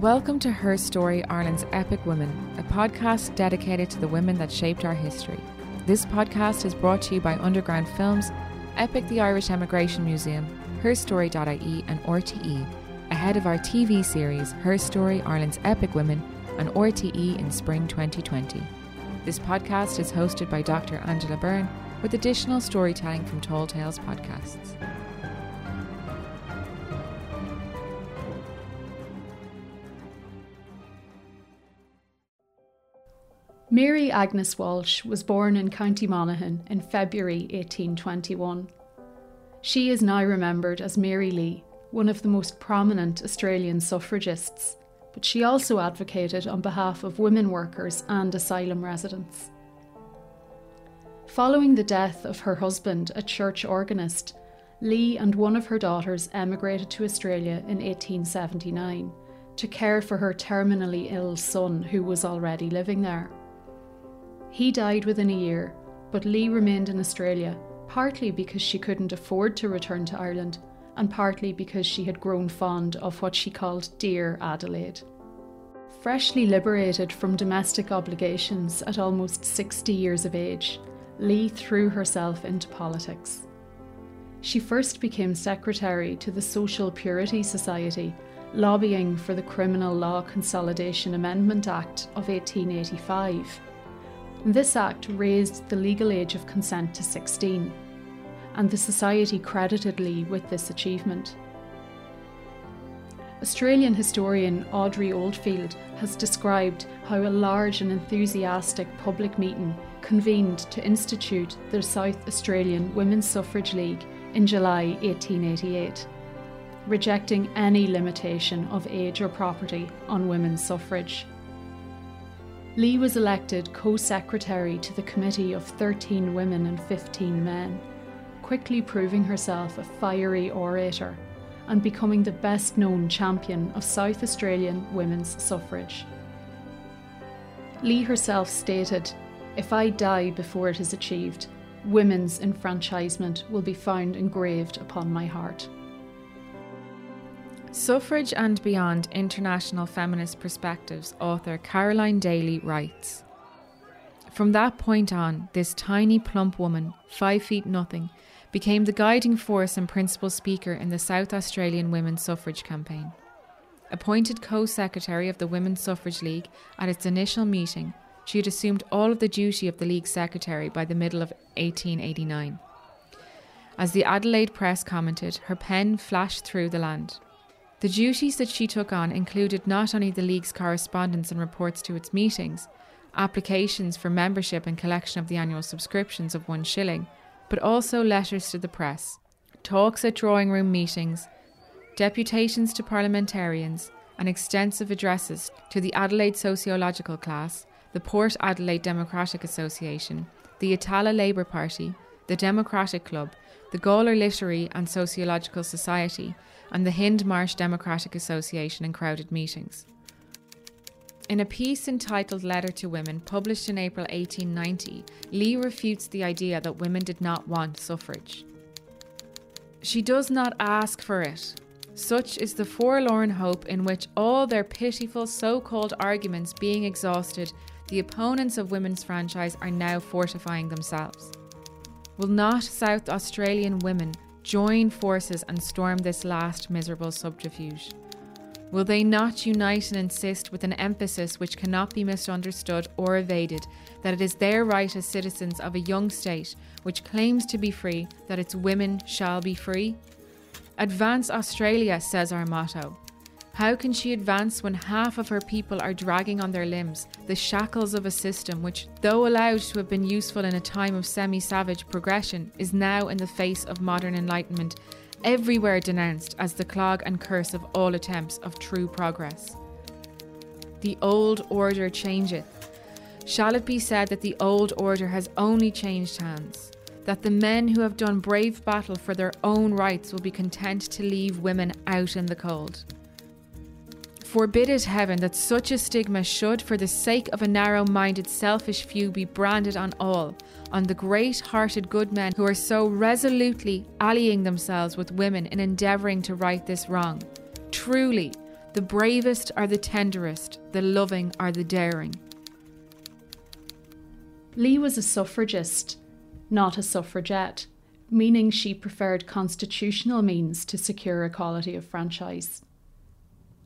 Welcome to Her Story, Ireland's Epic Women, a podcast dedicated to the women that shaped our history. This podcast is brought to you by Underground Films, Epic the Irish Emigration Museum, herstory.ie, and RTE, ahead of our TV series Her Story, Ireland's Epic Women, on RTE in spring 2020. This podcast is hosted by Dr. Angela Byrne, with additional storytelling from Tall Tales podcasts. Mary Agnes Walsh was born in County Monaghan in February 1821. She is now remembered as Mary Lee, one of the most prominent Australian suffragists, but she also advocated on behalf of women workers and asylum residents. Following the death of her husband, a church organist, Lee and one of her daughters emigrated to Australia in 1879 to care for her terminally ill son who was already living there. He died within a year, but Lee remained in Australia, partly because she couldn't afford to return to Ireland, and partly because she had grown fond of what she called Dear Adelaide. Freshly liberated from domestic obligations at almost 60 years of age, Lee threw herself into politics. She first became secretary to the Social Purity Society, lobbying for the Criminal Law Consolidation Amendment Act of 1885 this act raised the legal age of consent to 16, and the Society credited Lee with this achievement. Australian historian Audrey Oldfield has described how a large and enthusiastic public meeting convened to institute the South Australian Women's Suffrage League in July 1888, rejecting any limitation of age or property on women's suffrage. Lee was elected co secretary to the committee of 13 women and 15 men, quickly proving herself a fiery orator and becoming the best known champion of South Australian women's suffrage. Lee herself stated, If I die before it is achieved, women's enfranchisement will be found engraved upon my heart. Suffrage and Beyond International Feminist Perspectives author Caroline Daley writes From that point on, this tiny, plump woman, five feet nothing, became the guiding force and principal speaker in the South Australian Women's Suffrage campaign. Appointed co secretary of the Women's Suffrage League at its initial meeting, she had assumed all of the duty of the League's secretary by the middle of 1889. As the Adelaide Press commented, her pen flashed through the land. The duties that she took on included not only the League's correspondence and reports to its meetings, applications for membership and collection of the annual subscriptions of one shilling, but also letters to the press, talks at drawing room meetings, deputations to parliamentarians, and extensive addresses to the Adelaide Sociological Class, the Port Adelaide Democratic Association, the Itala Labour Party, the Democratic Club, the Gawler Literary and Sociological Society, and the Hindmarsh Democratic Association in crowded meetings. In a piece entitled Letter to Women, published in April 1890, Lee refutes the idea that women did not want suffrage. She does not ask for it. Such is the forlorn hope in which all their pitiful so called arguments being exhausted, the opponents of women's franchise are now fortifying themselves. Will not South Australian women join forces and storm this last miserable subterfuge? Will they not unite and insist with an emphasis which cannot be misunderstood or evaded that it is their right as citizens of a young state which claims to be free that its women shall be free? Advance Australia, says our motto. How can she advance when half of her people are dragging on their limbs the shackles of a system which, though allowed to have been useful in a time of semi savage progression, is now, in the face of modern enlightenment, everywhere denounced as the clog and curse of all attempts of true progress? The old order changeth. Shall it be said that the old order has only changed hands? That the men who have done brave battle for their own rights will be content to leave women out in the cold? Forbid it, heaven, that such a stigma should, for the sake of a narrow minded, selfish few, be branded on all, on the great hearted good men who are so resolutely allying themselves with women in endeavouring to right this wrong. Truly, the bravest are the tenderest, the loving are the daring. Lee was a suffragist, not a suffragette, meaning she preferred constitutional means to secure equality of franchise.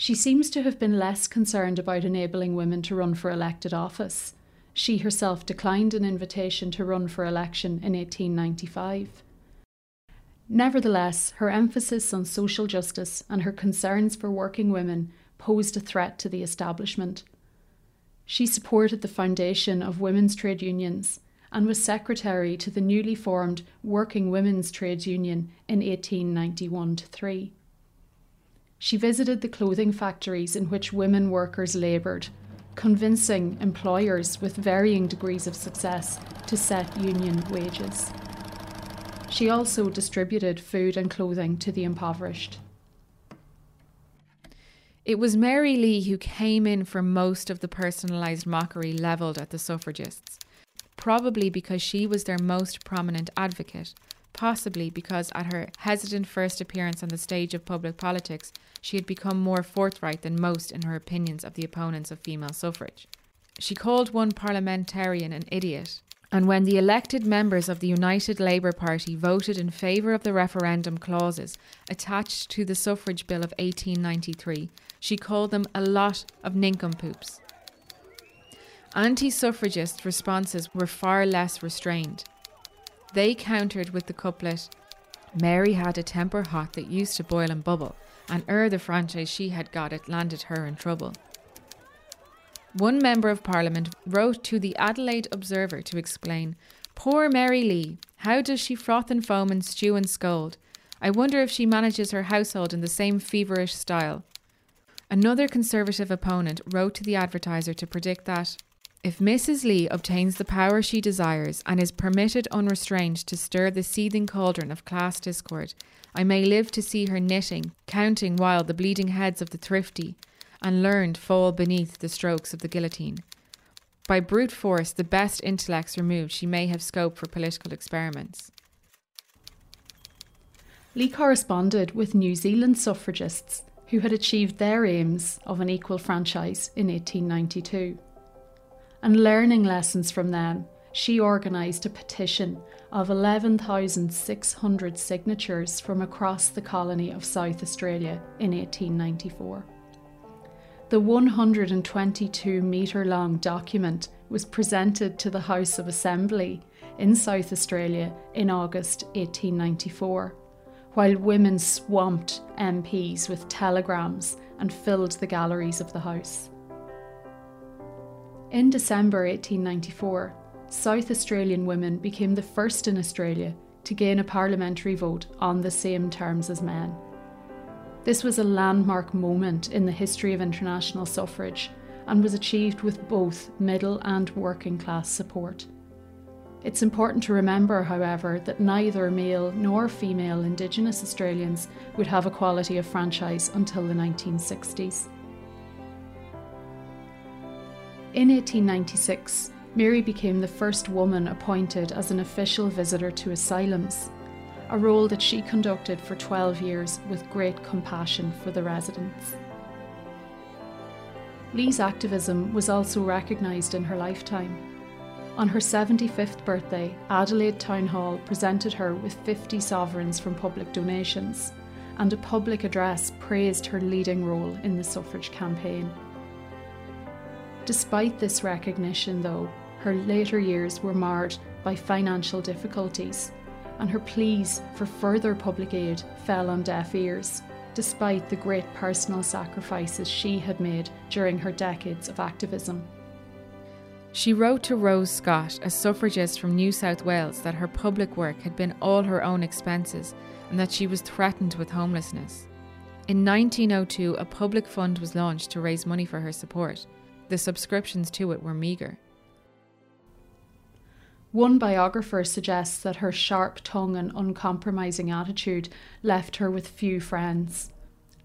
She seems to have been less concerned about enabling women to run for elected office. She herself declined an invitation to run for election in 1895. Nevertheless, her emphasis on social justice and her concerns for working women posed a threat to the establishment. She supported the foundation of women's trade unions and was secretary to the newly formed Working Women's Trades Union in 1891 3. She visited the clothing factories in which women workers laboured, convincing employers with varying degrees of success to set union wages. She also distributed food and clothing to the impoverished. It was Mary Lee who came in for most of the personalised mockery levelled at the suffragists, probably because she was their most prominent advocate possibly because at her hesitant first appearance on the stage of public politics, she had become more forthright than most in her opinions of the opponents of female suffrage. She called one parliamentarian an idiot, and when the elected members of the United Labour Party voted in favour of the referendum clauses attached to the Suffrage Bill of 1893, she called them a lot of nincompoops. Anti suffragist responses were far less restrained. They countered with the couplet Mary had a temper hot that used to boil and bubble, and ere the franchise she had got it landed her in trouble. One member of Parliament wrote to the Adelaide Observer to explain Poor Mary Lee, how does she froth and foam and stew and scold? I wonder if she manages her household in the same feverish style. Another Conservative opponent wrote to the advertiser to predict that if Mrs. Lee obtains the power she desires and is permitted unrestrained to stir the seething cauldron of class discord, I may live to see her knitting, counting while the bleeding heads of the thrifty and learned fall beneath the strokes of the guillotine. By brute force, the best intellects removed, she may have scope for political experiments. Lee corresponded with New Zealand suffragists who had achieved their aims of an equal franchise in 1892 and learning lessons from them, she organised a petition of 11,600 signatures from across the colony of South Australia in 1894. The 122 metre long document was presented to the House of Assembly in South Australia in August 1894, while women swamped MPs with telegrams and filled the galleries of the House. In December 1894, South Australian women became the first in Australia to gain a parliamentary vote on the same terms as men. This was a landmark moment in the history of international suffrage and was achieved with both middle and working class support. It's important to remember, however, that neither male nor female Indigenous Australians would have equality of franchise until the 1960s. In 1896, Mary became the first woman appointed as an official visitor to asylums, a role that she conducted for 12 years with great compassion for the residents. Lee's activism was also recognised in her lifetime. On her 75th birthday, Adelaide Town Hall presented her with 50 sovereigns from public donations, and a public address praised her leading role in the suffrage campaign. Despite this recognition, though, her later years were marred by financial difficulties, and her pleas for further public aid fell on deaf ears, despite the great personal sacrifices she had made during her decades of activism. She wrote to Rose Scott, a suffragist from New South Wales, that her public work had been all her own expenses and that she was threatened with homelessness. In 1902, a public fund was launched to raise money for her support the subscriptions to it were meagre. One biographer suggests that her sharp tongue and uncompromising attitude left her with few friends.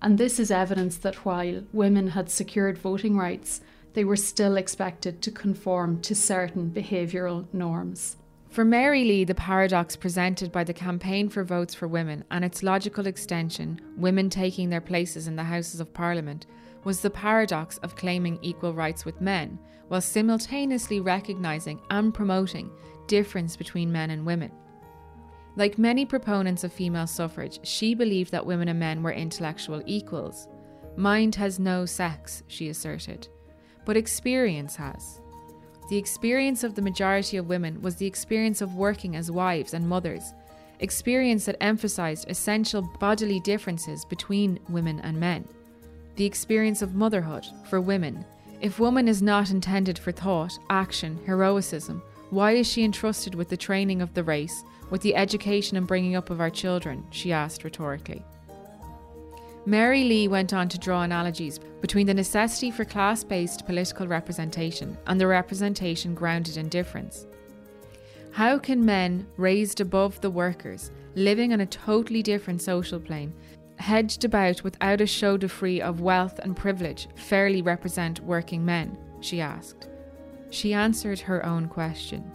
And this is evidence that while women had secured voting rights, they were still expected to conform to certain behavioural norms. For Mary Lee, the paradox presented by the Campaign for Votes for Women and its logical extension, women taking their places in the Houses of Parliament, was the paradox of claiming equal rights with men, while simultaneously recognising and promoting difference between men and women. Like many proponents of female suffrage, she believed that women and men were intellectual equals. Mind has no sex, she asserted, but experience has. The experience of the majority of women was the experience of working as wives and mothers, experience that emphasized essential bodily differences between women and men. The experience of motherhood for women. If woman is not intended for thought, action, heroicism, why is she entrusted with the training of the race, with the education and bringing up of our children? she asked rhetorically. Mary Lee went on to draw analogies between the necessity for class based political representation and the representation grounded in difference. How can men, raised above the workers, living on a totally different social plane, hedged about without a chevaux-de-frise of wealth and privilege, fairly represent working men? she asked. She answered her own question.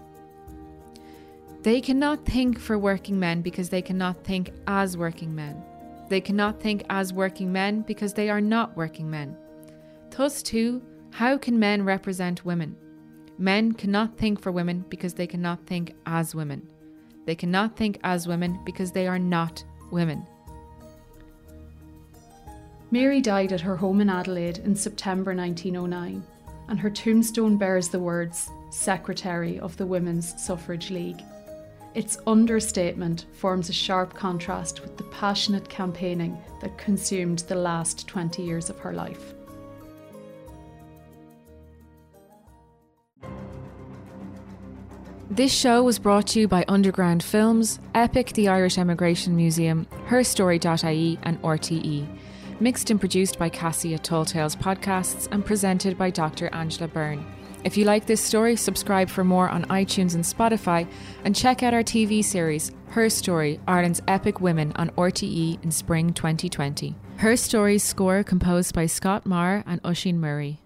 They cannot think for working men because they cannot think as working men. They cannot think as working men because they are not working men. Thus, too, how can men represent women? Men cannot think for women because they cannot think as women. They cannot think as women because they are not women. Mary died at her home in Adelaide in September 1909, and her tombstone bears the words Secretary of the Women's Suffrage League. Its understatement forms a sharp contrast with the passionate campaigning that consumed the last 20 years of her life. This show was brought to you by Underground Films, Epic the Irish Emigration Museum, herstory.ie, and RTE. Mixed and produced by Cassie at Tall Tales Podcasts and presented by Dr. Angela Byrne. If you like this story, subscribe for more on iTunes and Spotify, and check out our TV series, Her Story Ireland's Epic Women on RTE in spring 2020. Her Story's score composed by Scott Marr and Oisin Murray.